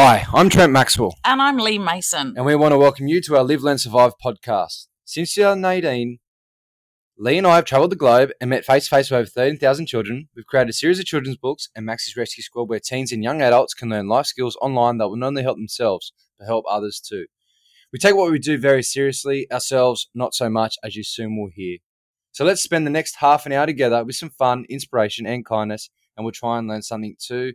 Hi, I'm Trent Maxwell, And I'm Lee Mason. and we want to welcome you to our Live, Learn, Survive podcast. Since 2018, Lee and I have travelled the globe and met face to face with over 13,000 children. We've created a series of children's books and Max's Rescue Squad where teens and young adults can learn life skills online that will not only help themselves, but help others too. We take what we do very seriously, ourselves not so much, as you soon will hear. So let's spend the next half an hour together with some fun, inspiration, and kindness, and we'll try and learn something too.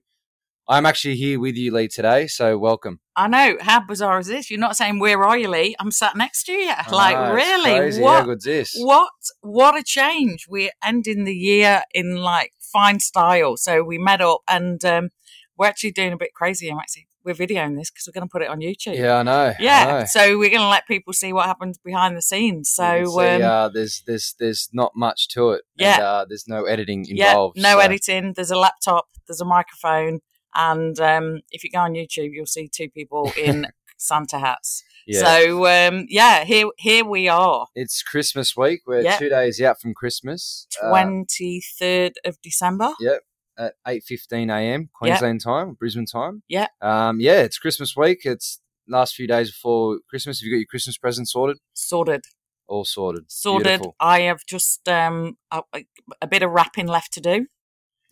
I'm actually here with you, Lee, today, so welcome. I know. How bizarre is this? You're not saying where are you, Lee? I'm sat next to you. like, really? crazy. What? How good's this? What? What a change! We're ending the year in like fine style. So we met up, and um, we're actually doing a bit crazy. I'm actually we're videoing this because we're going to put it on YouTube. Yeah, I know. I Yeah, know. so we're going to let people see what happens behind the scenes. So, see, um, uh, there's there's there's not much to it. Yeah. and, uh, there's no editing involved. yeah, no so- editing. There's a laptop. There's a microphone, and um, if you go on YouTube, you'll see two people in Santa hats. Yeah. So um, yeah, here here we are, it's Christmas week. We're Yeah. two days out from Christmas. uh, twenty third of December. Yep. At eight fifteen a.m. Queensland time, Brisbane time. Yeah. Um. Yeah, it's Christmas week. It's last few days before Christmas. Have you got your Christmas present sorted? Sorted, All sorted. sorted. Beautiful. I have just um a, a bit of wrapping left to do.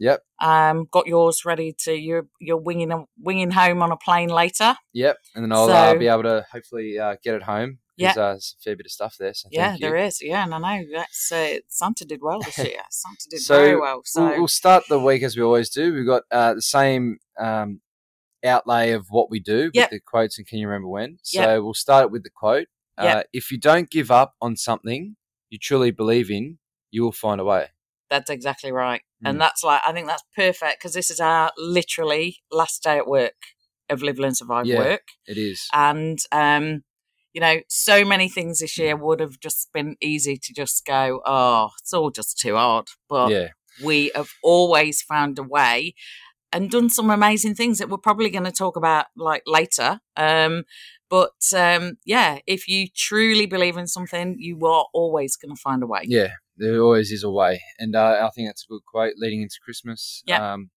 Yep. Um, got yours ready to you're you're winging a, winging home on a plane later. Yep. And then I'll uh, be able to hopefully uh, get it home. Yeah. Uh, there's a fair bit of stuff there. So yeah, there is. Yeah, and I know that's uh, Santa did well this year. Santa did So, very well. So We'll, we'll start the week as we always do. We've got uh, the same um, outlay of what we do with Yep. the quotes and can you remember when? So Yep. we'll start it with the quote. Uh, Yep. if you don't give up on something you truly believe in, you will find a way. That's exactly right. Mm. And that's like, I think that's perfect because this is our literally last day at work of Live, Learn, Survive Yeah. work. It is. And, um, you know, so many things this year would have just been easy to just go, oh, it's all just too hard. But yeah. we have always found a way and done some amazing things that we're probably going to talk about like later. Um, but um, yeah, if you truly believe in something, you are always going to find a way. Yeah. There always is a way. And uh, I think that's a good quote leading into Christmas. Yep. Um,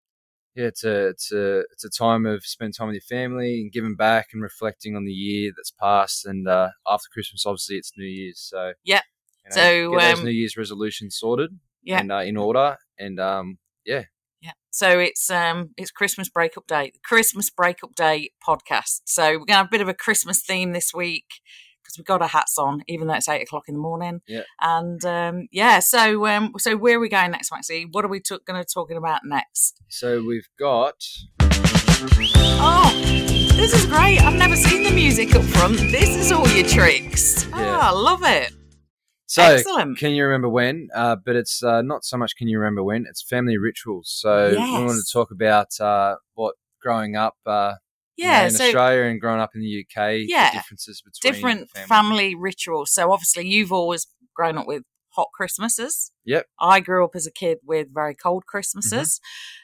yeah, it's a it's a it's a time of spending time with your family and giving back and reflecting on the year that's passed. And uh, after Christmas, obviously, it's New Year's. So yeah, you know, So, get those um, New Year's resolutions sorted. Yeah. and uh, in order. And um, Yeah. Yeah. So it's um it's Christmas breakup day, the Christmas breakup day podcast. So we're gonna have a bit of a Christmas theme this week because we've got our hats on, even though it's eight o'clock in the morning. Yeah. And um yeah, so um so where are we going next, Maxie? What are we t- going to talking about next? so we've got Oh, this is great! I've never seen the music up front. This is all your tricks. Oh, Yeah. I love it. so Excellent. can you remember when? Uh, but it's uh, not so much can you remember when. It's family rituals. So we want to talk about uh, what growing up. Uh, you know, Yeah. in So Australia and growing up in the UK, Yeah. the differences between different families. family rituals. So obviously, you've always grown up with hot Christmases. Yep. I grew up as a kid with very cold Christmases,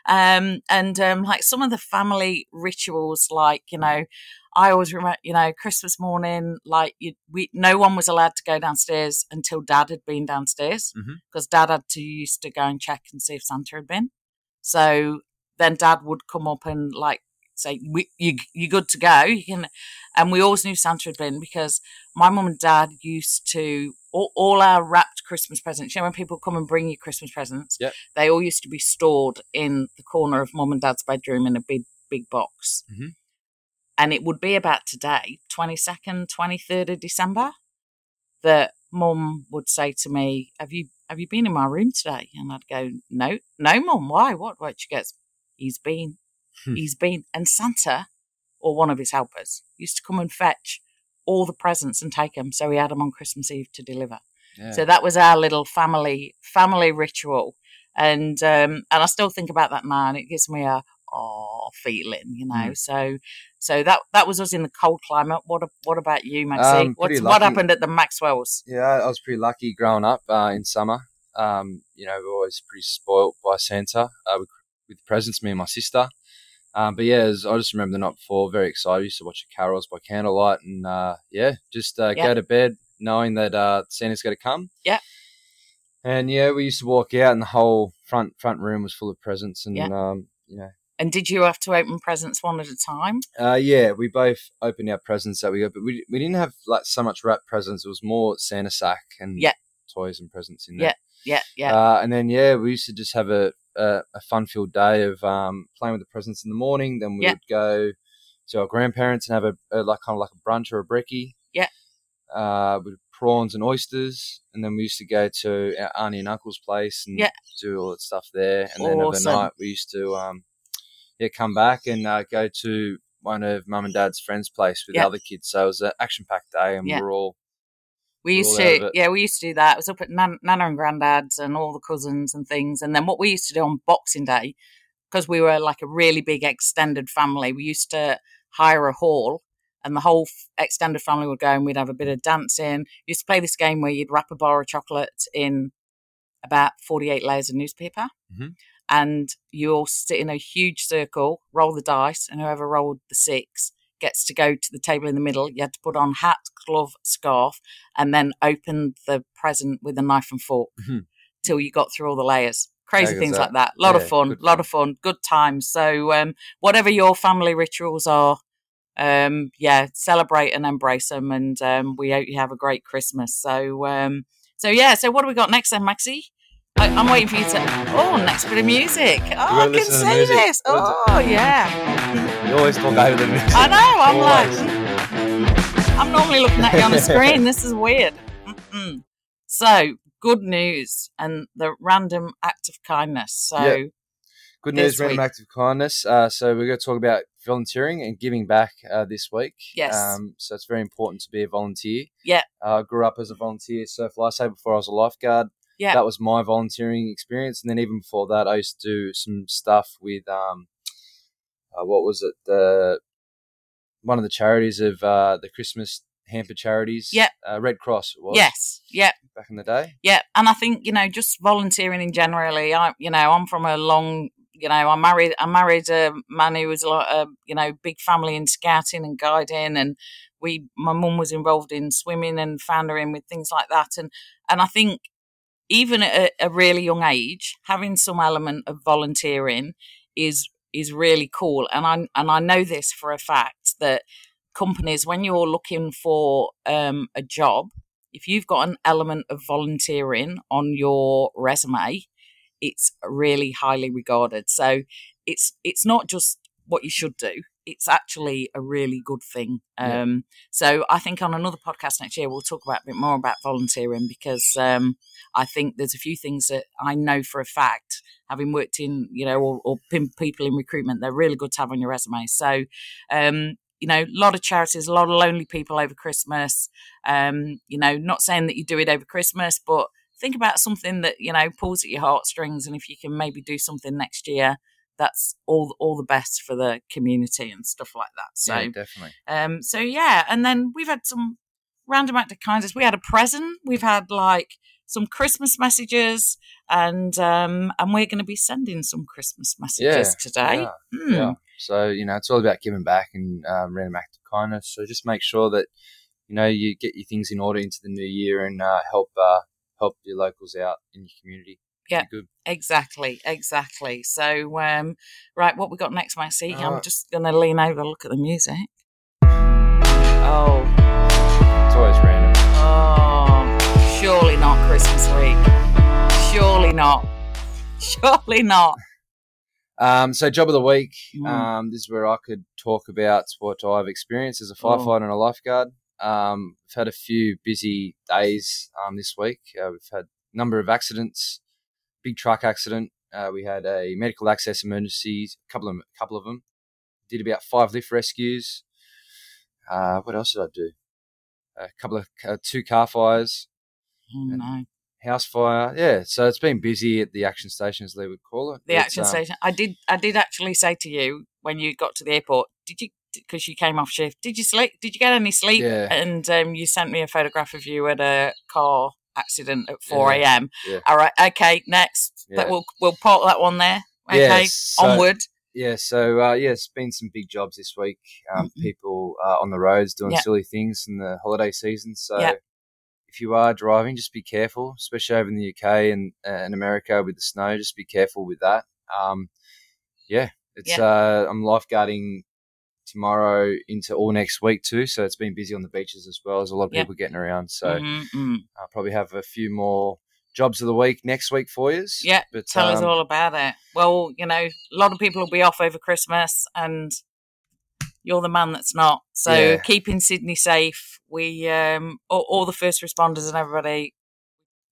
um, and um, like some of the family rituals, like you know, I always remember, you know, Christmas morning, like you, we, no one was allowed to go downstairs until Dad had been downstairs because Dad had to used to go and check and see if Santa had been. So then Dad would come up and like say, we, "You you good to go?" You can, and we always knew Santa had been because my mum and dad used to all, all our wrapped Christmas presents. You know, when people come and bring you Christmas presents, Yep. they all used to be stored in the corner of mum and dad's bedroom in a big big box. Mhm. And it would be about today, twenty second, twenty third of December, that mum would say to me, "Have you have you been in my room today?" And I'd go, "No, no, mum. Why? What? What?" She goes, "He's been." Hmm. He's been, and Santa or one of his helpers used to come and fetch all the presents and take them. So he had them on Christmas Eve to deliver. Yeah. So that was our little family family ritual, and um, and I still think about that and it gives me a oh feeling, you know. Mm. So so that that was us in the cold climate. What what about you, Maxie? Um, What's, what happened at the Maxwells? Yeah, I was pretty lucky growing up uh, in summer. Um, you know, we we're always pretty spoilt by Santa uh, with, with presents, me and my sister. Um, but yeah, as I just remember the night before, very excited. used to watch the carols by candlelight, and uh, yeah, just uh, Yeah. go to bed knowing that uh, Santa's going to come. Yeah. And yeah, we used to walk out, and the whole front front room was full of presents, and Yeah. um, you know, And did you have to open presents one at a time? Uh, yeah, we both opened our presents that we got, but we, we didn't have like so much wrapped presents. It was more Santa sack and Yeah. toys and presents in there. Yeah, yeah. Uh, and then yeah, we used to just have a a, a fun filled day of um, playing with the presents in the morning. Then we Yeah. would go to our grandparents and have a, a like kind of like a brunch or a brekkie. Yeah. Uh, with prawns and oysters, and then we used to go to our auntie and uncle's place and Yeah. do all that stuff there. And then Awesome. overnight we used to um, yeah come back and uh, go to one of mum and dad's friends' place with the other kids. So it was an action packed day, and we were all We used all out of to, yeah, we used to do that. It was up at Nan- Nana and Grandad's and all the cousins and things. And then what we used to do on Boxing Day, because we were like a really big extended family, we used to hire a hall and the whole f- extended family would go and we'd have a bit of dancing. We used to play this game where you'd wrap a bar of chocolate in about 48 layers of newspaper. Mhm. And you all sit in a huge circle, roll the dice, and whoever rolled the six gets to go to the table in the middle. You had to put on hat, glove, scarf, and then open the present with a knife and fork Mhm. till you got through all the layers. Crazy things goes like that. A lot Yeah, of fun. a lot of fun. Good times. So um, whatever your family rituals are, um, yeah, celebrate and embrace them. And um, we hope you have a great Christmas. So um, so yeah. So what do we got next then, Maxie? I, I'm waiting for you to. Oh, next bit of music. Oh, I can listen to the see this. Oh, yeah. you always talk over the music. I know. I'm Always. like, I'm normally looking at you on the screen. This is weird. Mm-mm. So, good news and the random act of kindness. So, Yeah. Good news, random act of kindness. Uh, so we're going to talk about volunteering and giving back uh, this week. Yes. Um, so it's very important to be a volunteer. Yeah. Uh, I grew up as a volunteer surf lifesaver before I was a lifeguard. Yeah. That was my volunteering experience, and then even before that, I used to do some stuff with um, uh, what was it? The one of the charities of uh, the Christmas hamper charities. Yeah. Uh, Red Cross. It was yes. Yeah. Back in the day. Yeah. And I think, you know, just volunteering in generally, I, you know, I'm from a long, you know, I married, I married a man who was a lot, a, you know, big family in scouting and guiding and we, my mum was involved in swimming and foundering with things like that. And, and I think even at a, really young age, having some element of volunteering is is really cool. And I and I know this for a fact that companies, when you're looking for um, a job, if you've got an element of volunteering on your resume, it's really highly regarded. So it's it's not just what you should do; it's actually a really good thing. Yeah. Um, so I think on another podcast next year we'll talk about a bit more about volunteering because um, I think there's a few things that I know for a fact, having worked in you know or, or pin- people in recruitment, they're really good to have on your resume. So. Um, you know, a lot of charities, a lot of lonely people over Christmas. Um, you know, not saying that you do it over Christmas, but think about something that you know pulls at your heartstrings, and if you can maybe do something next year, that's all all the best for the community and stuff like that. So, yeah, definitely. um, so yeah, and then we've had some random act of kindness. We had a present. We've had like some Christmas messages, and um, and we're going to be sending some Christmas messages today. Yeah. Hmm. Yeah. So you know, it's all about giving back and um, random act of kindness. So just make sure that you know you get your things in order into the new year and uh, help uh, help your locals out in your community. Yeah. Good. Exactly, exactly. So, um, right, what we got next, Maxie? I'm Alright. just going to lean over, and look at the music. Oh, It's always random. oh, surely not Christmas week. Surely not. Surely not. Um, so job of the week. Mm. Um, this is where I could talk about what I've experienced as a Oh. firefighter and a lifeguard. Um, we've had a few busy days um, this week. Uh, we've had a number of accidents. Big truck accident. Uh, we had a medical access emergency. A couple of couple of them. Did about five lift rescues. Uh, what else did I do? A couple of uh, two car fires, Oh, no. house fire. Yeah, so it's been busy at the action station, as they would call it. The It's, action um, station. I did. I did actually say to you when you got to the airport. Did you? Because you came off shift. Did you sleep? Did you get any sleep? Yeah. And um, you sent me a photograph of you at a car accident at four a.m. Yeah. All right. Okay. Next. Yeah. That we'll we'll park that one there. Okay. Yes, so- Onward. Yeah, so uh, yeah, it's been some big jobs this week. Um, Mhm. People uh, on the roads doing Yeah. silly things in the holiday season. So Yeah. if you are driving, just be careful, especially over in the UK and uh, in America with the snow. Just be careful with that. Um, yeah, It's uh, I'm lifeguarding tomorrow into all next week too, so it's been busy on the beaches as well. There's a lot of Yep. people getting around, so Mhm, mm. I'll probably have a few more jobs of the week next week for you. Yeah, but Tell us um, all about it. Well, you know, a lot of people will be off over Christmas, and you're the man that's not. So Yeah. keeping Sydney safe. We, um, all, all the first responders and everybody.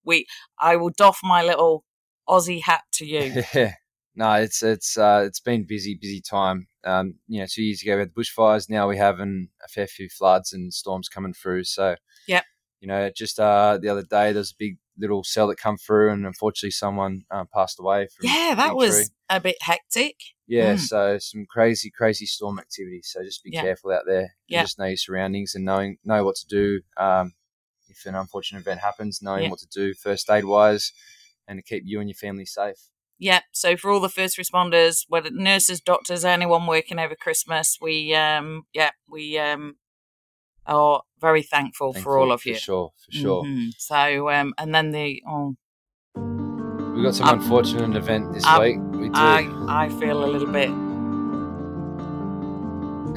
We, I will doff my little Aussie hat to you. Yeah. No, it's it's uh, it's been busy, busy time. Um, you know, two years ago we had the bushfires. Now we're having a fair few floods and storms coming through. So, yeah, You know, just uh, the other day there was a big little cell that come through, and unfortunately someone um, passed away from. yeah, that was tree. a bit hectic. Yeah, Mm. so some crazy, crazy storm activity. So just be Yeah. careful out there. Yeah. Just know your surroundings and knowing know what to do. Um, if an unfortunate event happens, knowing Yeah. what to do first aid wise, and to keep you and your family safe. Yep. So for all the first responders, whether nurses, doctors, anyone working over Christmas, we um yeah, we um are very thankful, for all of for you. sure, for sure. Mhm. So um and then the oh We got some Um, unfortunate event this um, week. We. I I feel a little bit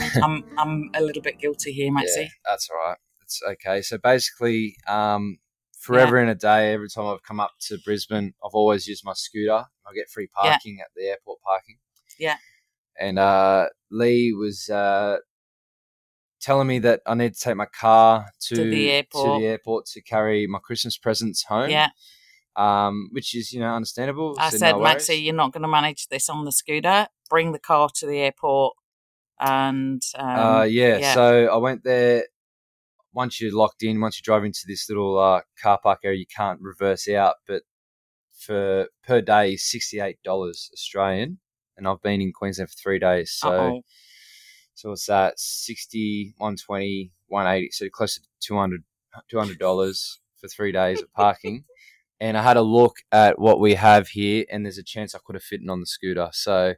I'm I'm a little bit guilty here, Maxie. Yeah, that's all right. It's okay. So basically, um, forever in a day, every time I've come up to Brisbane, I've always used my scooter. I get free Yeah. parking at the airport parking. Yeah. And uh, Lee was uh, telling me that I need to take my car to, To the airport. to the airport to carry my Christmas presents home. Yeah. Um, which is you know understandable. I so said, no. Maxie, you're not going to manage this on the scooter. Bring the car to the airport, and um, uh, yeah, yeah. So I went there. Once you're locked in, once you drive into this little uh, car park area, you can't reverse out. But for per day, sixty eight dollars Australian, and I've been in Queensland for three days. So uh-oh. so it's that 60, 120, 180, so close to 200 dollars for three days of parking. and I had a look at what we have here, and there's a chance I could have fitted on the scooter. So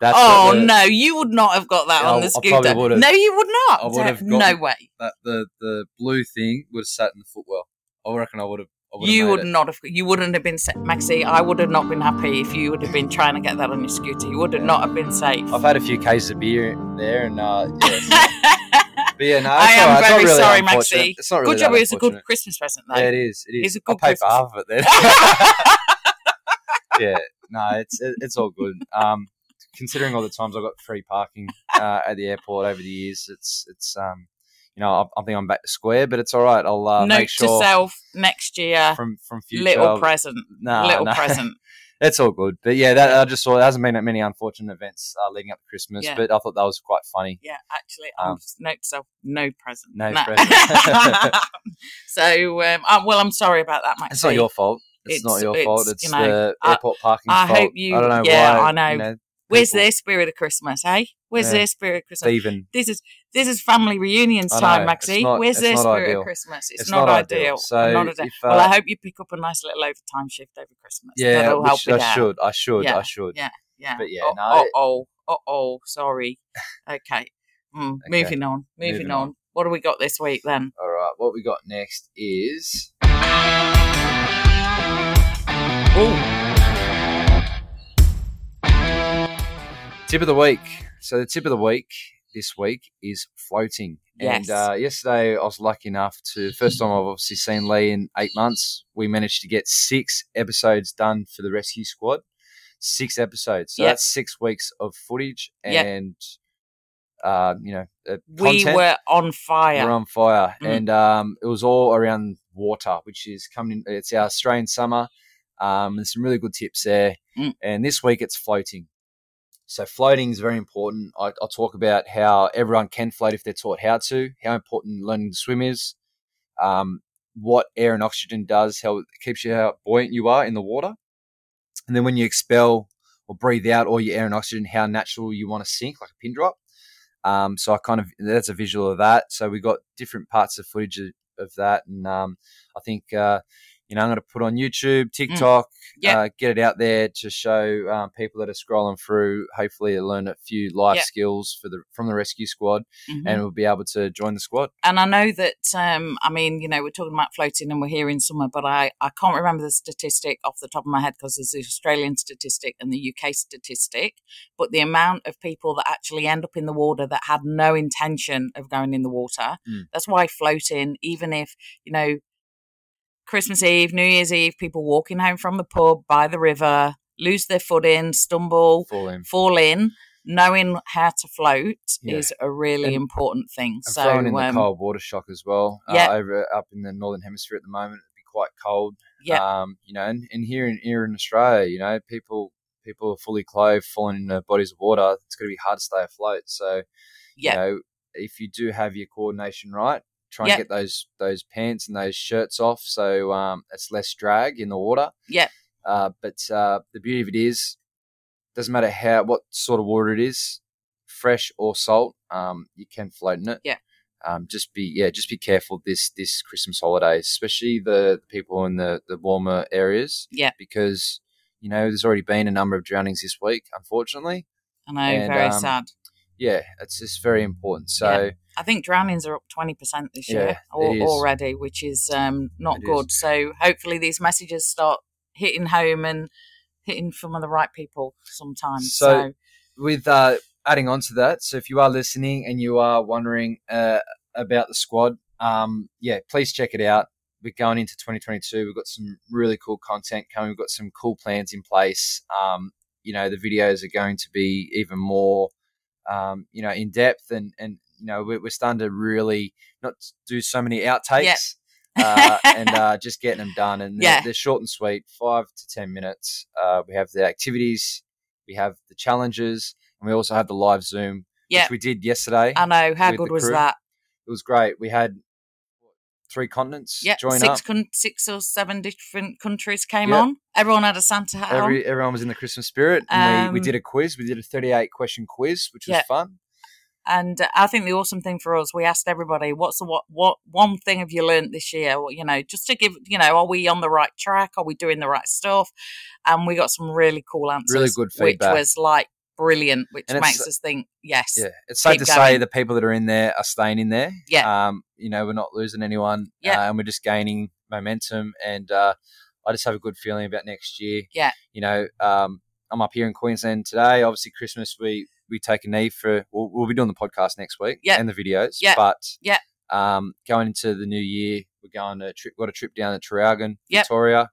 that's oh the- no, you would not have got that Yeah, on the scooter. No, you would not. I would have no way. that the the blue thing would have sat in the footwell. I reckon I would have. Would You would it. not have. You wouldn't have been safe, Maxie. I would have not been happy if you would have been trying to get that on your scooter. You would have not have been safe. I've had a few cases of beer there, and uh, yeah, but yeah, no, I am all right. It's very really sorry. Maxie. It's not really good job. It was a good. Christmas present, though. Yeah, it is. It is. It's a I'll good pay for half of it then. yeah, no, it's it, it's all good. Um, considering all the times I got free parking uh, at the airport over the years, it's it's um, you know, I, I think I'm back to square, but it's all right. I'll uh, Note make sure to self next year. from from future. Little I'll- present. Nah, little nah. present. it's all good. But yeah, that I just saw. There hasn't been that many unfortunate events uh, leading up to Christmas, Yeah. but I thought that was quite funny. Yeah, actually, I'm Um, just note to self. No present. No present. so, um, uh, well, I'm sorry about that, Maxie. It's not your fault. It's, It's- not your it's, fault. It's you know, the I- airport parking. I fault. hope you- I don't know yeah, why. I know. You know Where's people- their spirit of Christmas, eh? Where's Yeah. their spirit of Christmas? Stephen. This is this is family reunions time, Maxie. not- Where's their spirit ideal. of Christmas? It's, It's not, not ideal. ideal. So not ideal. if, well, I uh, hope you pick up a nice little overtime shift over Christmas. Yeah, That'll help I out. should. I should. Yeah, I should. yeah. Yeah. But yeah, oh, no, oh, oh, oh, oh, sorry. Okay. Mm, Okay. Moving on. Moving, Moving on. on. What do we got this week then? All right. What we got next is Oh, tip of the week. So the tip of the week this week is floating. Yes. And uh, yesterday I was lucky enough to first time I've obviously seen Lee in eight months. We managed to get six episodes done for the rescue squad. Six episodes. So Yep. that's six weeks of footage Yep. and uh, you know uh, we were on fire. We're on fire, Mm. and um, it was all around water, which is coming. In, it's our Australian summer. Um, there's some really good tips there, Mm. and this week it's floating. So floating is very important. I, I'll talk about how everyone can float if they're taught how to. How important learning to swim is. Um, what air and oxygen does, how it keeps you how buoyant you are in the water, and then when you expel or breathe out all your air and oxygen, how natural you want to sink, like a pin drop. Um, so I kind of that's a visual of that. So we got different parts of footage of, of that, and um, I think uh, you know, I'm going to put on YouTube, TikTok, Yeah. uh, get it out there to show um, people that are scrolling through. Hopefully, learn a few life Yeah. skills for the from the rescue squad, Mhm. and we'll be able to join the squad. and I know that um, I mean, you know, we're talking about floating and we're here in summer, but I, I can't remember the statistic off the top of my head because there's the Australian statistic and the UK statistic. But the amount of people that actually end up in the water that had no intention of going in the water. Mm. That's why floating, even if you know, Christmas Eve, New Year's Eve, people walking home from the pub by the river, lose their footing, stumble, Fall in. fall in. Knowing how to float Yeah. is a really And- important thing. So throwing in the um, cold water shock as well. yeah. Uh, over up in the northern hemisphere at the moment, it'd be quite cold. Yeah. Um, you know, and, and here in here in Australia, you know, people people are fully clothed, falling into bodies of water. It's going to be hard to stay afloat. So, yeah, you know, if you do have your coordination right, try Yeah. and get those those pants and those shirts off so um, it's less drag in the water. Yeah. Uh, but uh, the beauty of it is, doesn't matter how what sort of water it is, fresh or salt, um, you can float in it. Yeah. Um, just be yeah, just be careful this this Christmas holidays, especially the, the people in the the warmer areas. Yeah. Because you know there's already been a number of drownings this week, unfortunately. I know, and, very um, sad. Yeah, it's just very important. So. I think drownings are up 20% this Yeah, year already, which is um, not It is. good. So hopefully these messages start hitting home and hitting some of the right people sometimes. So- So, with uh, adding on to that, so if you are listening and you are wondering uh, about the squad, um, yeah, please check it out. We're going into 2022. We've got some really cool content coming. We've got some cool plans in place. Um, you know, the videos are going to be even more, um, you know, in depth, and and you know, we're, we're starting to really not do so many outtakes. uh, and uh, just getting them done, and they're, Yeah. they're short and sweet, five to ten minutes. Uh, we have the activities, we have the challenges, and we also have the live Zoom, Yeah. which we did yesterday. I know, how good was that? it was great. We had three continents Yeah, join six, up. con- six or seven different countries came Yeah. on. Everyone had a Santa hat on. Every, everyone was in the Christmas spirit. And we, we Um, did a quiz. We did a 38 question quiz, which was fun. And I think the awesome thing for us, we asked everybody, what's the what what one thing have you learned this year? Well, you know, just to give, you know, are we on the right track? Are we doing the right stuff? And we got some really cool answers, Really good feedback. which was like brilliant, which makes us think, yes, Yeah, it's safe to say the people that are in there are staying in there. Yeah. um, you know, we're not losing anyone. Yeah. uh, and we're just gaining momentum. And uh, I just have a good feeling about next year. Yeah. you know, um, I'm up here in Queensland today. Obviously, Christmas we we take a knee for. We'll, we'll be doing the podcast next week. Yeah. and the videos. Yeah. but Yeah. um, going into the new year, we're going to trip. Got a trip down to Traralgon, Yeah. Victoria,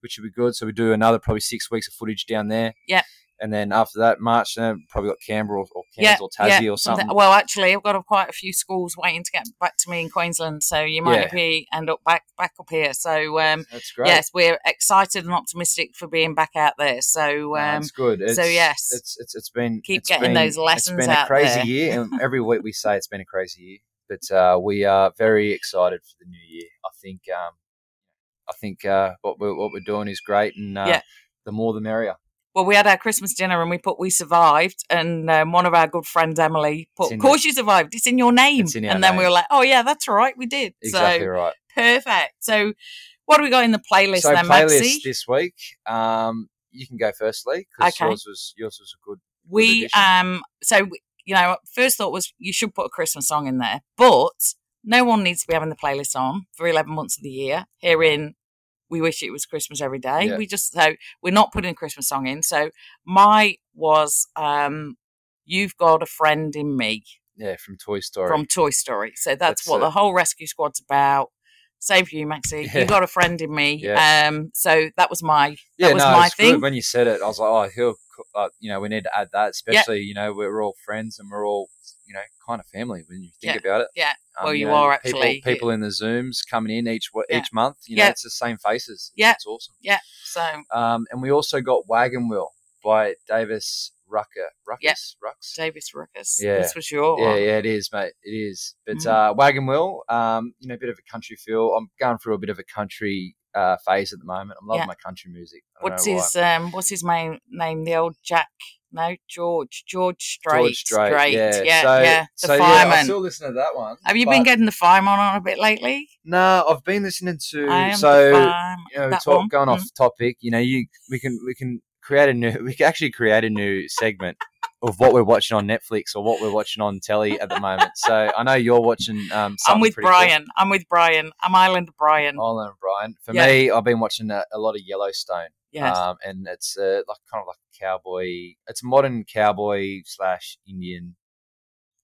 which will be good. So we do another probably six weeks of footage down there. Yeah. And then after that, March, uh, probably got Canberra or, or Yeah, Cairns or Tassie or something. Well, actually, I've got a, quite a few schools waiting to get back to me in Queensland, so you might Yeah. be end up back back up here. So um, That's great. yes, we're excited and optimistic for being back out there. So No, um, it's good. It's, so yes. it's it's it's been Keep it's getting been- those lessons It's been a crazy there. year, and every week we say it's been a crazy year, but uh, we are very excited for the new year. I think um, I think uh, what we're what we're doing is great, and uh, Yeah. the more the merrier. Well, we had our Christmas dinner and we put "We survived," and um, one of our good friends, Emily, put "Of course you survived. It's in your name." In and then we were like, "Oh yeah, that's right, we did." Exactly so right. perfect. So, what do we got in the playlist so then, playlist Maxie? this week. Um, you can go firstly because Okay. yours was yours was a good. we addition. um so you know first thought was you should put a christmas song in there but no one needs to be having the playlist on for 11 months of the year herein we wish it was christmas every day Yeah. we just so we're not putting a christmas song in so my was um you've got a friend in me Yeah, from Toy Story. from toy story so that's, That's what it. the whole rescue squad's about save you maxie Yeah. you got a friend in me Yeah. um so that was my yeah, that was no, my thing good. When you said it, I was like, oh, he'll, uh, you know, we need to add that, especially, you know, we're all friends and we're all, you know, kind of family when you think about it. Yeah. Um, Well, you know, are people, actually. people in the Zooms coming in each Yeah. each month. You know, it's the same faces. Yeah. it's awesome. Yeah. So Um, and we also got Wagon Wheel by Darius Rucker. Ruckus, Rux. Darius Ruckus. Yeah. This was your Yeah, one. yeah, it is, mate. It is. But Mhm. uh, Wagon Wheel, um, you know, a bit of a country feel. I'm going through a bit of a country uh, phase at the moment. I'm loving Yeah. my country music. What's his um what's his main name? The old Jack no, George, George Strait. George Strait. Great. Yeah. yeah, so, yeah. The so, fireman. Yeah, I still listen to that one. Have you been getting the fireman on a bit lately? No, I've been listening to. I am so you know, talk, one. going Mm. off topic. You know, you we can we can create a new we can actually create a new segment of what we're watching on Netflix or what we're watching on telly at the moment. So I know you're watching. Um, I'm with pretty cool. Brian. I'm with Brian. I'm Island Brian. Island Brian. For Yeah. me, I've been watching a, a lot of Yellowstone. Yes. Um, and it's uh, like kind of like a cowboy. It's a modern cowboy slash Indian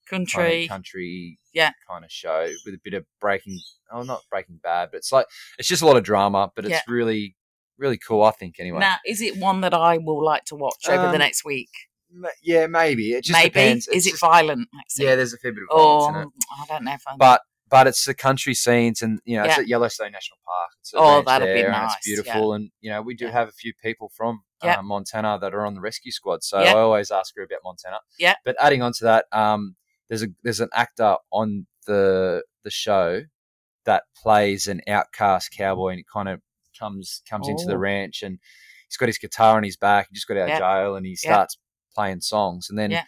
kind Country. of country Yeah. kind of show with a bit of breaking. Oh, not Breaking Bad, but it's like it's just a lot of drama, but it's Yeah. really really cool. I think anyway. Now, is it one that I will like to watch over the Um, next week? Yeah, maybe it just Maybe. depends. Is it just- violent, Maxine? Yeah, there's a fair bit of violence Oh, in it, I don't know if I'm. but but it's the country scenes, and you know, it's at Yellowstone National Park. It's Oh, be there, and nice, It's beautiful, and you know, we do Yeah. have a few people from Yeah. uh, Montana that are on the rescue squad, so Yeah. I always ask her about Montana. Yeah. But adding on to that, um, there's a there's an actor on the the show that plays an outcast cowboy, and he kind of comes comes into the Oh. ranch, and he's got his guitar on his back. He just got out Yeah. of jail, and he Yeah. starts playing songs, and then Yeah.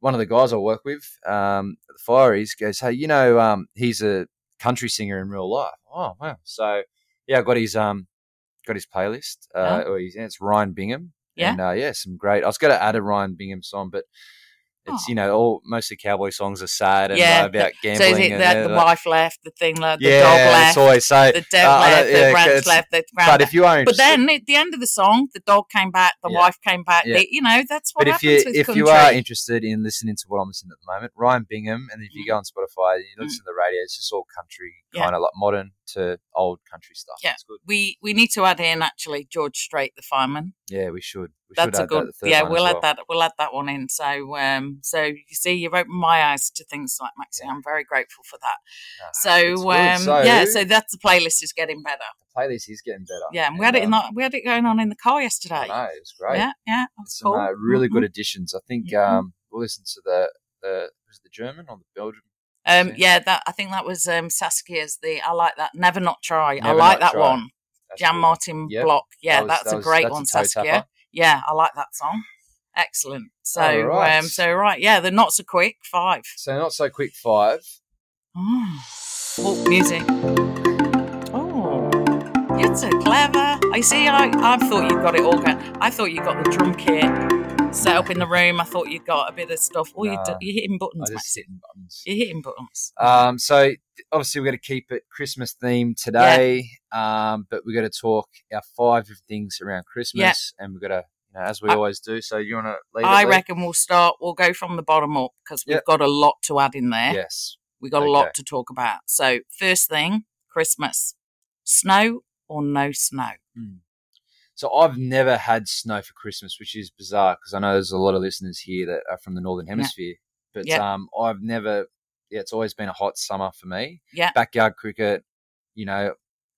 One of the guys I work with um, at the Fireys goes, "Hey, you know, um, he's a country singer in real life." Oh wow! So yeah, I got his um, got his playlist. Uh, or his, it's Ryan Bingham. Yeah. And uh, yeah, some great. I was going to add a Ryan Bingham song, but it's Oh. you know all mostly cowboy songs are sad and Yeah, uh, about so gambling. is it that the wife left, the thing left, the yeah, dog left, it's always so. the dog uh, left, don't- the ranch left, the But if you are But then at the end of the song, the dog came back, the Yeah. wife came back. Yeah. They, you know, that's what but if you if country. you are interested in listening to what I'm listening at the moment, Ryan Bingham, and if you Mm. go on Spotify and you listen to the radio, it's just all country, Yeah. kind of like modern to old country stuff. Yeah. It's good. we we need to add in actually George Strait, the fireman. Yeah, we should. We That's should a good. That, yeah, we'll well. add that. We'll add that one in. So, um, so you see, you've opened my eyes to things like Maxine. Yeah. I'm very grateful for that. So, um, So- yeah, so that's the playlist is getting better. The playlist is getting better. Yeah, and we had it in um, the, we had it going on in the car yesterday. know, it was great. Yeah, yeah, that's Some cool. uh, really Mhm. good additions. I think Mhm. um, we'll listen to the the was it the German or the Belgian. Um, Yeah. yeah, that I think that was um, Saskia's. The I like that. Never not try. I like that Try. one. That's Jan good. Martin Yep. Block. Yeah, That was- that's that a great that's one, toe Saskia. tapper. Yeah, I like that song. Excellent. So, right. um, so right, yeah, the not so quick five. So not so quick five. Oh, oh music. Oh, you're so clever. I see. I, I thought you got it all. Going. I thought you got the drum kit set up in the room. I thought you got a bit of stuff. Oh, you Nah. d- you're hitting I buttons, just Maxie. hitting buttons. You're hitting buttons. Um, so obviously we're going to keep it Christmas themed today, um, but we're going to talk our five things around Christmas, and we're going to, you know, as we I- always do. So you want to lead I reckon we'll start. We'll go from the bottom up because we've Yep. got a lot to add in there. Yes. We've got a lot to talk about. So, first thing, Christmas. Snow or no snow? So I've never had snow for Christmas, which is bizarre because I know there's a lot of listeners here that are from the northern hemisphere. But Yeah. um, I've never. Yeah, it's always been a hot summer for me. Yeah. Backyard cricket, you know,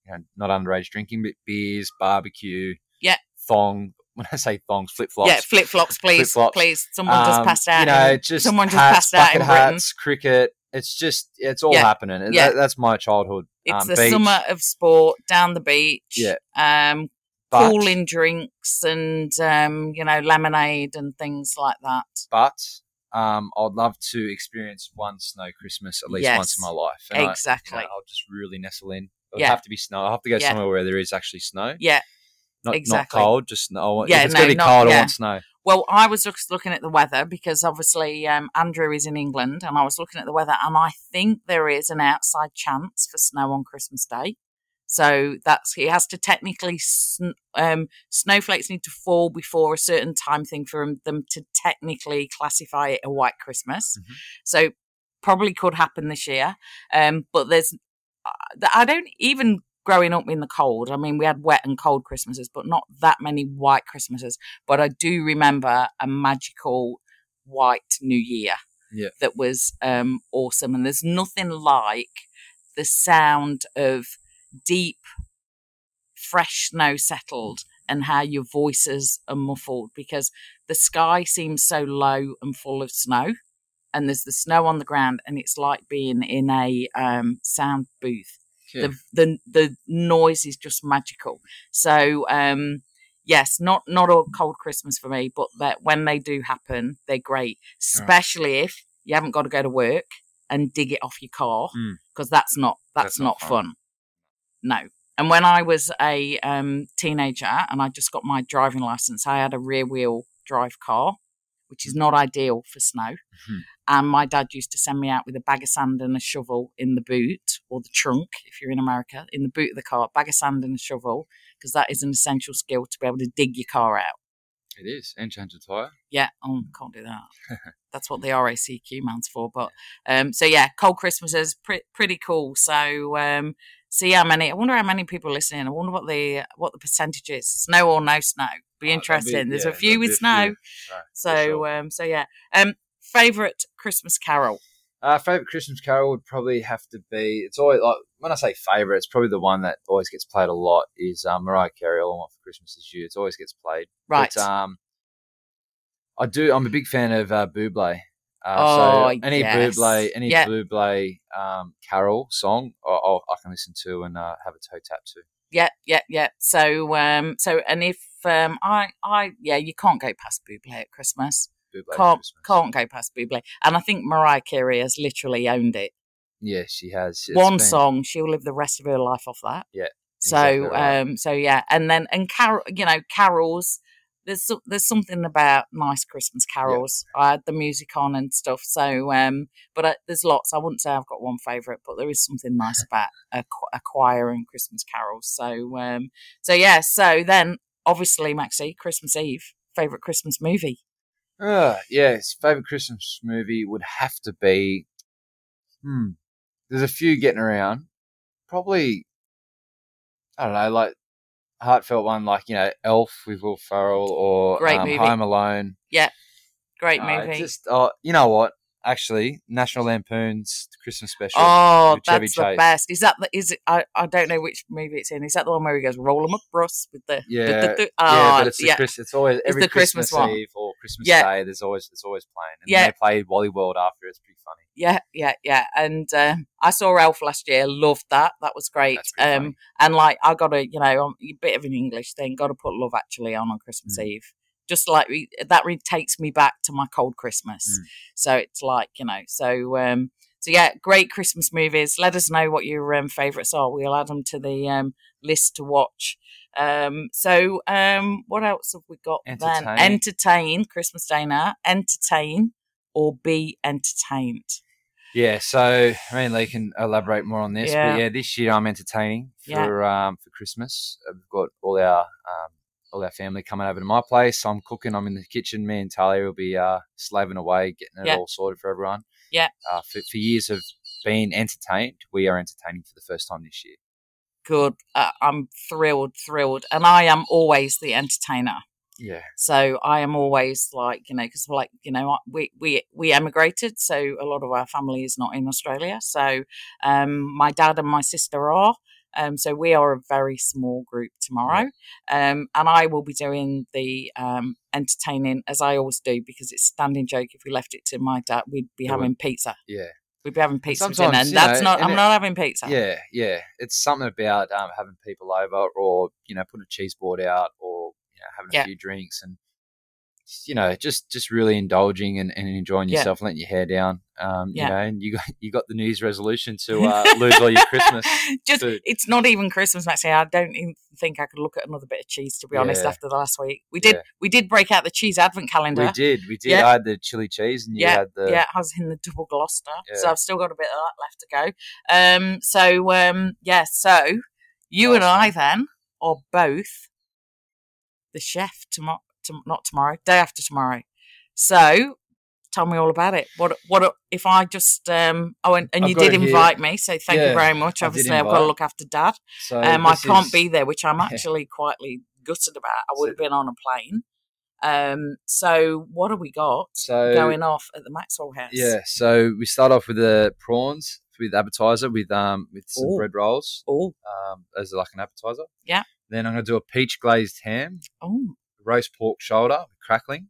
you know, not underage drinking, but beers, barbecue. Yeah. Thong. When I say thongs, flip flops. Yeah, flip flops, please. Flip-flops. Please. Someone just Um, passed out. You know, just someone just hats, passed out in Britain. hats, cricket. It's just, it's all Yeah. happening. Yeah. that- that's my childhood. it's um, the beach. summer of sport down the beach. Yeah. Um, But, cooling drinks and, um, you know, lemonade and things like that. but um, I'd love to experience one snow Christmas at least once in my life. And I- exactly. you know, I'll just really nestle in. It would Yeah. have to be snow. I'll have to go Yeah. somewhere where there is actually snow. yeah. Not, exactly. not cold, just snow. Yeah, if it's no, going to be not- cold, I want snow. Well, I was just looking at the weather because obviously um, Andrew is in England, and I was looking at the weather, and I think there is an outside chance for snow on Christmas Day. So that's it has to technically sn- um, snowflakes need to fall before a certain time thing for 'em- them to technically classify it a white Christmas. Mhm. So probably could happen this year, um, but there's uh, I don't even growing up in the cold. I mean, we had wet and cold Christmases, but not that many white Christmases. But I do remember a magical white New Year Yeah. that was um, awesome. And there's nothing like the sound of deep, fresh snow settled and how your voices are muffled because the sky seems so low and full of snow. And there's the snow on the ground, and it's like being in a um, sound booth Yeah. the the the noise is just magical. So um, yes, not not a cold Christmas for me, but that when they do happen, they're great. Especially if you haven't got to go to work and dig it off your car Mm. because that's not that's, That's not, not fun. fun. No. And when I was a um, teenager and I just got my driving license, I had a rear wheel drive car, which is not ideal for snow. Mhm. And my dad used to send me out with a bag of sand and a shovel in the boot or the trunk, if you're in America, in the boot of the car, bag of sand and a shovel, because that is an essential skill to be able to dig your car out. It is. And change the tyre. Yeah, oh, can't do that. That's what the RACQ man's for. But um, so yeah, cold Christmases, pre- pretty cool. So um, see how many. I wonder how many people are listening. I wonder what the what the percentage is. Snow or no snow? Be Oh, interesting. be- There's yeah, a few with snow. few. So, So sure. um, so yeah. Um, favorite Christmas carol. Uh, favorite Christmas carol would probably have to be. It's always like when I say favorite, it's probably the one that always gets played a lot. Is um, Mariah Carey "All I Want for Christmas Is You"? It always gets played. Right. But, um, I do. I'm a big fan of uh, Buble. Uh, Oh, so any yes. Buble, any Yeah. Buble um, carol song, I, I, I can listen to and uh, have a toe tap to. Yeah, yeah, yeah. So um, so and if um, I I yeah, you can't go past blue Buble at Christmas. Buble Can't Christmas. can't go past Buble. And I think Mariah Carey has literally owned it. Yeah, she has. It's one been- song she'll live the rest of her life off that Yeah, so exactly right. um so yeah and then and carol you know carols there's there's something about nice christmas carols i had the music on and stuff so um but uh, there's lots i wouldn't say i've got one favorite but there is something nice about a, a choir and christmas carols so um so yeah so then obviously maxie christmas eve favorite christmas movie Uh, yes, favorite Christmas movie would have to be. Hmm. There's a few getting around. Probably. I don't know, like heartfelt one, like you know, Elf with Will Ferrell or Great um, movie. Home Alone. Yeah, great Uh, movie just, oh, you know what? Actually, National Lampoon's Christmas special. Oh, with Chevy that's the best. Is that the, is it? I, I don't know which movie it's in. Is that the one where he goes roll 'em up, Russ, with the Yeah, the, the, the, yeah, oh, but it's the yeah. Chris, it's always every the Christmas Christmas, one. Eve or Christmas Yeah. Day. There's always it's always playing, and Yeah. they play Wally World after. It's pretty funny. yeah, yeah, yeah. And um, I saw Ralph last year. Loved that. That was great. Um, and like I got to, you know, a bit of an English thing. Got to put Love Actually on on Christmas Mm. Eve. Just like that, really takes me back to my cold Christmas. Mm. So it's like you know, so um, so yeah, great Christmas movies. Let us know what your um, favourites are. We'll add them to the um, list to watch. Um, so um, what else have we got then? Entertain. Entertain Christmas Day now. Entertain or be entertained. Yeah, so I mean, Lee can elaborate more on this, Yeah. but yeah, this year I'm entertaining Yeah. for um for Christmas. We've got all our um all our family coming over to my place. I'm cooking. I'm in the kitchen. Me and Talia will be uh slaving away, getting it Yeah. all sorted for everyone. Yeah. Uh, for, for years of being entertained, we are entertaining for the first time this year. Good. Uh, I'm thrilled, thrilled, and I am always the entertainer. Yeah. So I am always like, you know, because like, you know, we we we emigrated, so a lot of our family is not in Australia. So um, my dad and my sister are. Um, so we are a very small group tomorrow, um, and I will be doing the um, entertaining as I always do because it's standing joke. If we left it to my dad, we'd be Yeah, having pizza. Yeah. We'd be having pizza for dinner, and that's know, not. I'm it- not having pizza. Yeah, yeah. It's something about um, having people over, or you know, putting a cheese board out, or you know, having Yeah. a few drinks, and you know, just just really indulging and, and enjoying Yeah. yourself, letting your hair down. Um, Yeah. You know, and you got you got the New Year's resolution to uh, lose all your Christmas. Just food. it's not even Christmas, Maxie. I don't even think I could look at another bit of cheese to be honest. After the last week, we did Yeah. we did break out the cheese advent calendar. We did, we did. Yeah. I had the chili cheese, and you yeah, had the yeah, I was in the double Gloucester, so I've still got a bit of that left to go. Um, so um, yeah, so you and I then are both the chef tomorrow, to, not tomorrow, day after tomorrow. So tell me all about it. What what if I just um oh and, and you did invite me, so thank you very much. Obviously, I've got to look after Dad. So Um, I can't is- be there, which I'm actually quietly gutted about. I would So- have been on a plane. Um, so what have we got So going off at the Maxwell House? yeah, so we start off with the prawns with appetizer with um with some Ooh. bread rolls Oh, um as like an appetizer. Yeah. Then I'm gonna do a peach glazed ham, oh, roast pork shoulder crackling,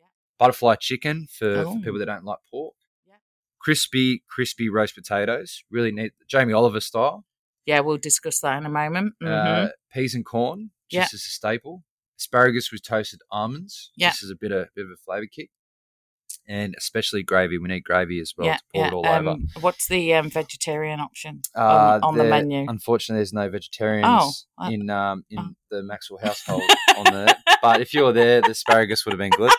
Yeah. butterfly chicken for, for Oh. people that don't like pork, Yeah. crispy crispy roast potatoes, really neat, Jamie Oliver style, yeah. We'll discuss that in a moment. Mhm. uh, peas and corn, Yeah. just as a staple, asparagus with toasted almonds. Yeah. This is a bit of bit of a flavour kick. And especially gravy. We need gravy as well yeah, to pour yeah. it all over. Um, what's the um, vegetarian option Uh, on, on the menu? Unfortunately, there's no vegetarians Oh, uh, in um, in oh. the Maxwell household on there. But if you were there, the asparagus would have been good.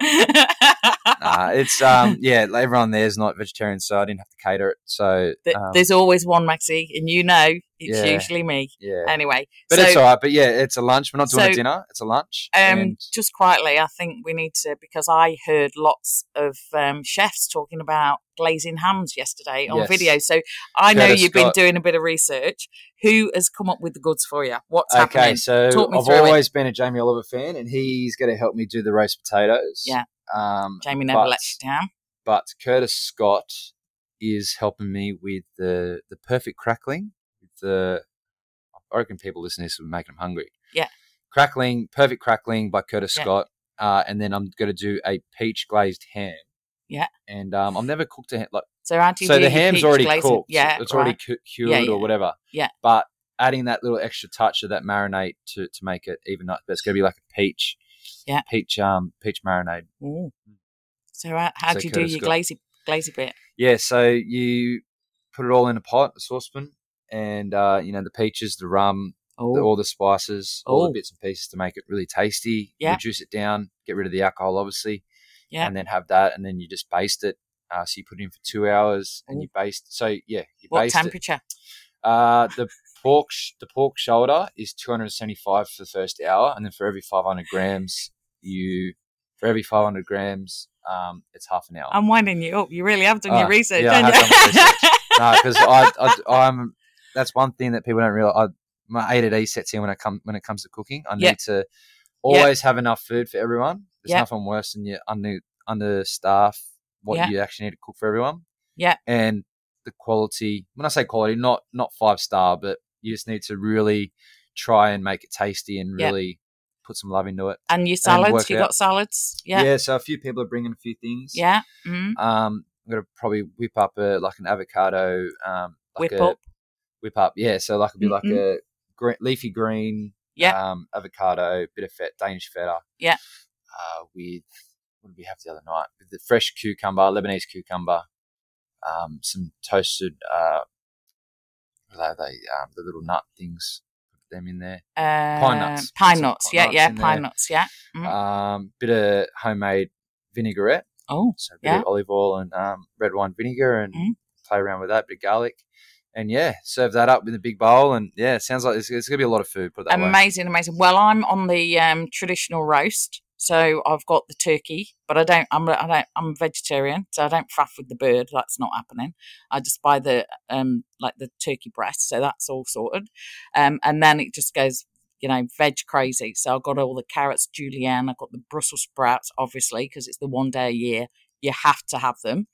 Uh, it's um, yeah, everyone there's not vegetarian, so I didn't have to cater it. So Th- um, There's always one, Maxie, and you know it's Yeah. usually me. yeah, Anyway, but so it's all right. But yeah, it's a lunch. We're not doing a dinner. It's a lunch. um, and just quietly, I think we need to because I heard lots of um, chefs talking about glazing hams yesterday on Yes. video. So I know you've Scott. been doing a bit of research. Who has come up with the goods for you? What's okay, happening? so Talk me I've through it. always been a Jamie Oliver fan, and he's going to help me do the roast potatoes. Yeah. Um, Jamie never but- lets you down. but Curtis Scott is helping me with the the perfect crackling. With the I reckon people listening to this will make them hungry. Yeah. crackling, perfect crackling by Curtis Yeah. Scott, uh, and then I'm going to do a peach glazed ham. Yeah. and um, I've never cooked a ham like So you so. The ham's already glazing? cooked. Yeah, it's already right. cu- cured Yeah, yeah. or whatever. Yeah. but adding that little extra touch of that marinade to to make it even. But it's going to be like a peach. Yeah. peach um peach marinade. Ooh. So how, how So do you do your glazy glazy bit? Yeah, so you put it all in a pot, a saucepan, and uh, you know the peaches, the rum, the, all the spices, all Oh. the bits and pieces to make it really tasty. Yeah. Reduce it down, get rid of the alcohol, obviously. Yeah. And then have that, and then you just baste it. Uh, so you put it in for two hours, and Ooh. you baste. So yeah, you what baste it. temperature? Uh, the pork, the pork shoulder is 275 for the first hour, and then for every 500 grams, you for every 500 grams, um, it's half an hour. I'm winding you up. You really have done your Ah, research, yeah, I haven't have done my you? no, because I, I, I'm. That's one thing that people don't realize. I, my ADD sets in when it come when it comes to cooking. I need Yeah. to always have enough food for everyone. There's Yeah. nothing worse than you under understaff what you actually need to cook for everyone. Yeah. and the quality. When I say quality, not not five star, but you just need to really try and make it tasty and Yeah. really put some love into it. And your salads? it You got salads? Yeah. Yeah. so a few people are bringing a few things. mm Um, I'm gonna probably whip up a like an avocado. Um, like Whip a, up. whip up. Yeah, so like it'd be like Mhm. a green, leafy green. Yeah. Um, avocado, bit of feta, Danish feta. Yeah. Uh, with what did we have the other night? With the fresh cucumber, Lebanese cucumber. Um, some toasted. Uh, are they? Um, the little nut things. Put them in there. Uh, nuts. Pine nuts. pine Yeah, nuts yeah. Pine there. nuts. Yeah. Mm. Um, bit of homemade vinaigrette. Oh, So a bit Yeah. of olive oil and um, red wine vinegar and Mm. play around with that, bit of garlic. And yeah, serve that up in a big bowl. And yeah, it sounds like it's, it's going to be a lot of food, put that way. amazing, amazing. Well, I'm on the um, traditional roast, so I've got the turkey, but I don't. I'm I don't. I'm a vegetarian, so I don't faff with the bird. That's not happening. I just buy the um like the turkey breast, so that's all sorted. Um, and then it just goes. You know, veg crazy. So I've got all the carrots, julienne. I've got the Brussels sprouts, obviously, because it's the one day a year you have to have them.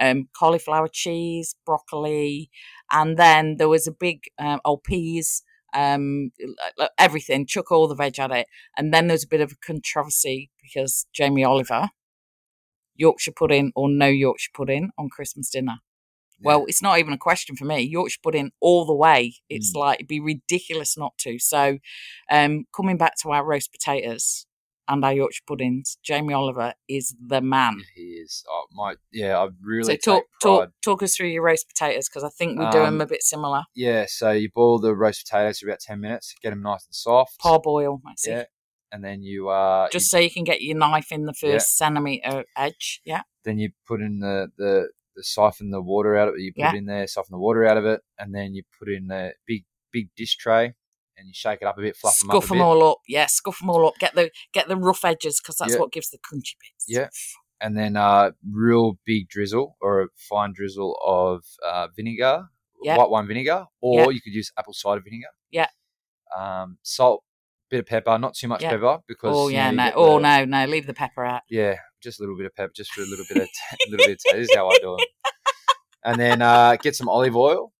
Um, cauliflower cheese, broccoli, and then there was a big um, oh peas, um, everything. Chuck all the veg at it, and then there's a bit of a controversy because Jamie Oliver, Yorkshire pudding or no Yorkshire pudding on Christmas dinner. Well, it's not even a question for me. Yorkshire pudding all the way. It's Mm. like it'd be ridiculous not to. So, um, coming back to our roast potatoes and our Yorkshire puddings, Jamie Oliver is the man. Yeah, he is. Oh, my, yeah, I really so talk talk talk us through your roast potatoes because I think we do them Um, a bit similar. Yeah, so you boil the roast potatoes for about 10 minutes, get them nice and soft. Parboil, Maxie. Yeah. And then you, uh, Just you, so you can get your knife in the Yeah. first centimeter edge. Yeah. then you put in the, the, the siphon the water out of it. You put Yeah. it in there, siphon the water out of it, and then you put in a big, big dish tray and you shake it up a bit, fluff them up Scuff a them all up. Yeah, scuff them all up. Get the get the rough edges because that's Yeah. what gives the crunchy bits. Yeah. and then uh, real big drizzle or a fine drizzle of uh, vinegar, Yeah. white wine vinegar, or you could use apple cider vinegar. Yeah. Um, salt, bit of pepper, not too much Yeah. pepper because Oh yeah, no. Oh the- no, no. Leave the pepper out. Yeah, just a little bit of pepper, just for a little bit of t- a little bit. Of taste. This is how I do it. And then uh, get some olive oil,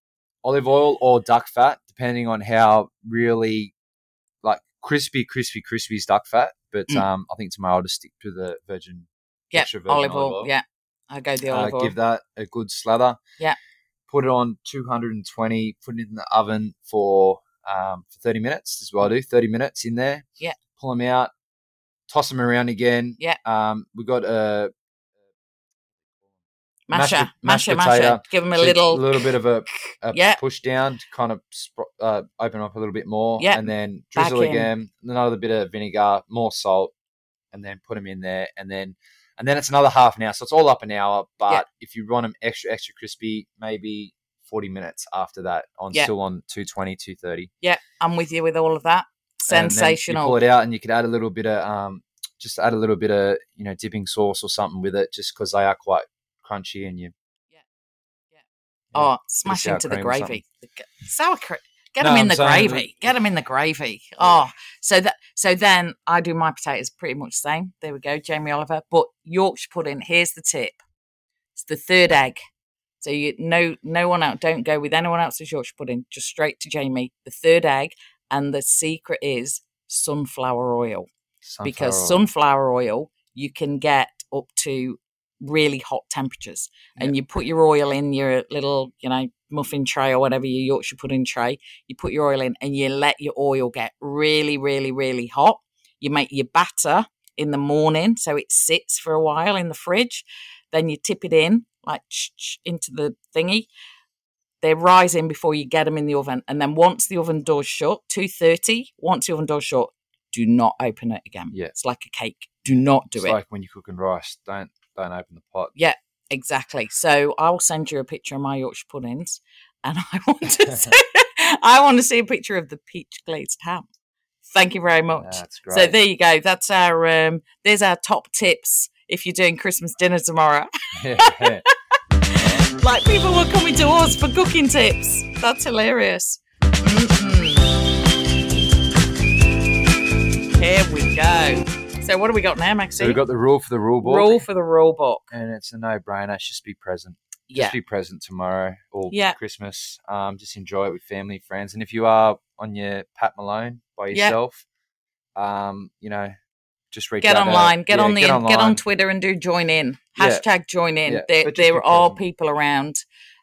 olive oil or duck fat, depending on how really like crispy, crispy, crispy is duck fat. But Mm. um, I think tomorrow I'll just stick to the virgin Yeah, extra virgin olive oil. Yeah, I go the uh, olive oil. give that a good slather. Yeah. Put it on 220. Put it in the oven for um, for 30 minutes. This is what I do. 30 minutes in there. Yeah. pull them out, toss them around again. Yeah. Um, we got a Masher, masher, masher. Give them a little. little bit of a, a Yeah. push down to kind of uh, open up a little bit more. Yeah. And then drizzle again, another bit of vinegar, more salt, and then put them in there. And then and then it's another half an hour. So it's all up an hour. But Yeah. if you want them extra, extra crispy, maybe 40 minutes after that on still on 220, 230. Yeah, I'm with you with all of that. Sensational. you pull it out, and you could add a little bit of um, just add a little bit of you know dipping sauce or something with it, just because they are quite crunchy, and you. Yeah. Oh, smash into the cream or something. gravy. The g- Sour cream. Get No, them in I'm the saying gravy. Get them in the gravy. Oh, so that so then I do my potatoes pretty much the same. There we go, Jamie Oliver. But Yorkshire pudding. Here's the tip. It's the third egg. So you no no one out. Don't go with anyone else's Yorkshire pudding. Just straight to Jamie. The third egg, and the secret is sunflower oil because oil. sunflower oil you can get up to really hot temperatures and you put your oil in your little you know muffin tray or whatever your yorkshire pudding tray you put your oil in and you let your oil get really really really hot you make your batter in the morning so it sits for a while in the fridge then you tip it in like into the thingy they're rising before you get them in the oven and then once the oven door's shut 230 once the oven door's shut do not open it again Yeah. it's like a cake do not do it. it's it like when you're cooking rice. Don't don't open the pot. Yeah, exactly. So i'll send you a picture of my yorkshire puddings and i want to see i want to see a picture of the peach glazed ham. Thank you very much. So there you go. That's our um there's our top tips if you're doing christmas dinner tomorrow. Like people were coming to us for cooking tips. That's hilarious so what do we got now maxie so we've got the rule for the rule book, rule for the rule book and it's a no-brainer. Just be present. yeah Just be present tomorrow or Yeah. Christmas. Um, just enjoy it with family, friends, and if you are on your Pat Malone by Yeah. yourself, um, you know, just reach get out to- online, get yeah, on the get, online. on Twitter and do join in. Yeah. Hashtag join in. Yeah. There, there are present. people around.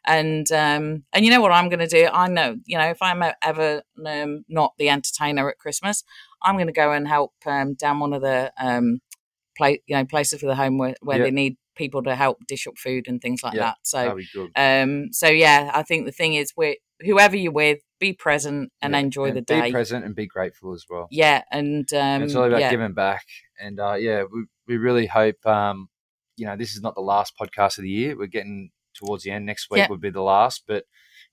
And um and you know what I'm gonna do? I know, you know, if I'm ever um, not the entertainer at Christmas, I'm gonna go and help um down one of the um play you know, places for the home where, where Yeah. they need people to help dish up food and things like Yeah, that. So That'd be good. um so yeah, I think the thing is we whoever you're with, be present and Yeah, enjoy and the day. Be present and be grateful as well. yeah, and um it's all about yeah. giving back. And uh, yeah, we, we really hope, um, you know, this is not the last podcast of the year. We're getting towards the end. Next week would be the last, but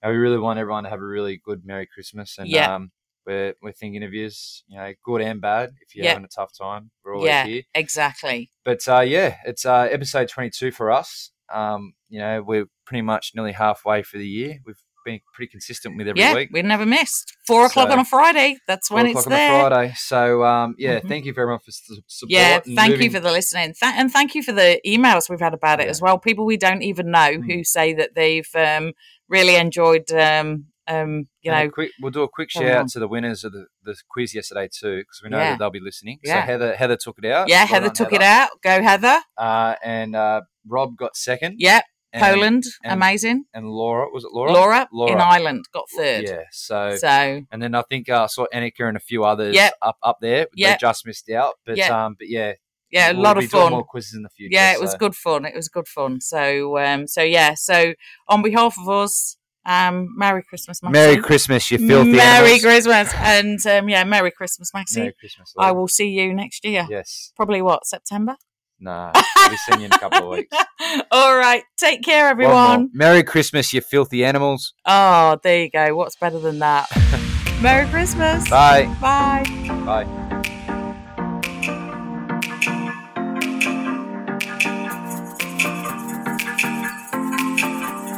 you know, we really want everyone to have a really good Merry Christmas. And Yeah. um, we're, we're thinking of yous, you know, good and bad. If you're Yeah. having a tough time, we're always Yeah. here. Exactly. But uh, yeah, it's uh, episode 22 for us. Um, you know, we're pretty much nearly halfway for the year. We've been pretty consistent with every yeah, week. we never missed. Four o'clock So, on a Friday. That's when Four it's o'clock on a there. Friday. So um, yeah, Mhm. thank you very much for su- support. Yeah, thank you for the listening, Th- and thank you for the emails we've had about it Yeah. as well. People we don't even know Mm. who say that they've um, really enjoyed, um, um, you And know, quick, we'll do a quick shout out to the winners of the, the quiz yesterday too, because we know Yeah. that they'll be listening. Yeah. So Heather, Heather took it out. yeah. Well Heather done, took it out. Go Heather. Uh, and uh, Rob got second. Yeah, and, Poland, and- amazing. And Laura was it Laura? Laura, Laura. in Ireland got third. Yeah. So, So and then I think uh, I saw Annika and a few others Yep. up up there. They just missed out. But Yep. um, but yeah, yeah, a we'll lot of fun. More quizzes in the future. yeah, it was good fun. It was good fun. So um, so yeah. So on behalf of us, um, Merry Christmas, Maxine. Merry Christmas, you filthy animals. Merry animals. Christmas, and um, yeah, Merry Christmas, Maxie. Merry Christmas. I will see you next year. Yes. Probably what September. Nah. I'll be seeing you in a couple of weeks. All right, take care, everyone. Merry Christmas, you filthy animals. Oh, there you go. What's better than that? Merry Christmas. Bye. Bye. Bye.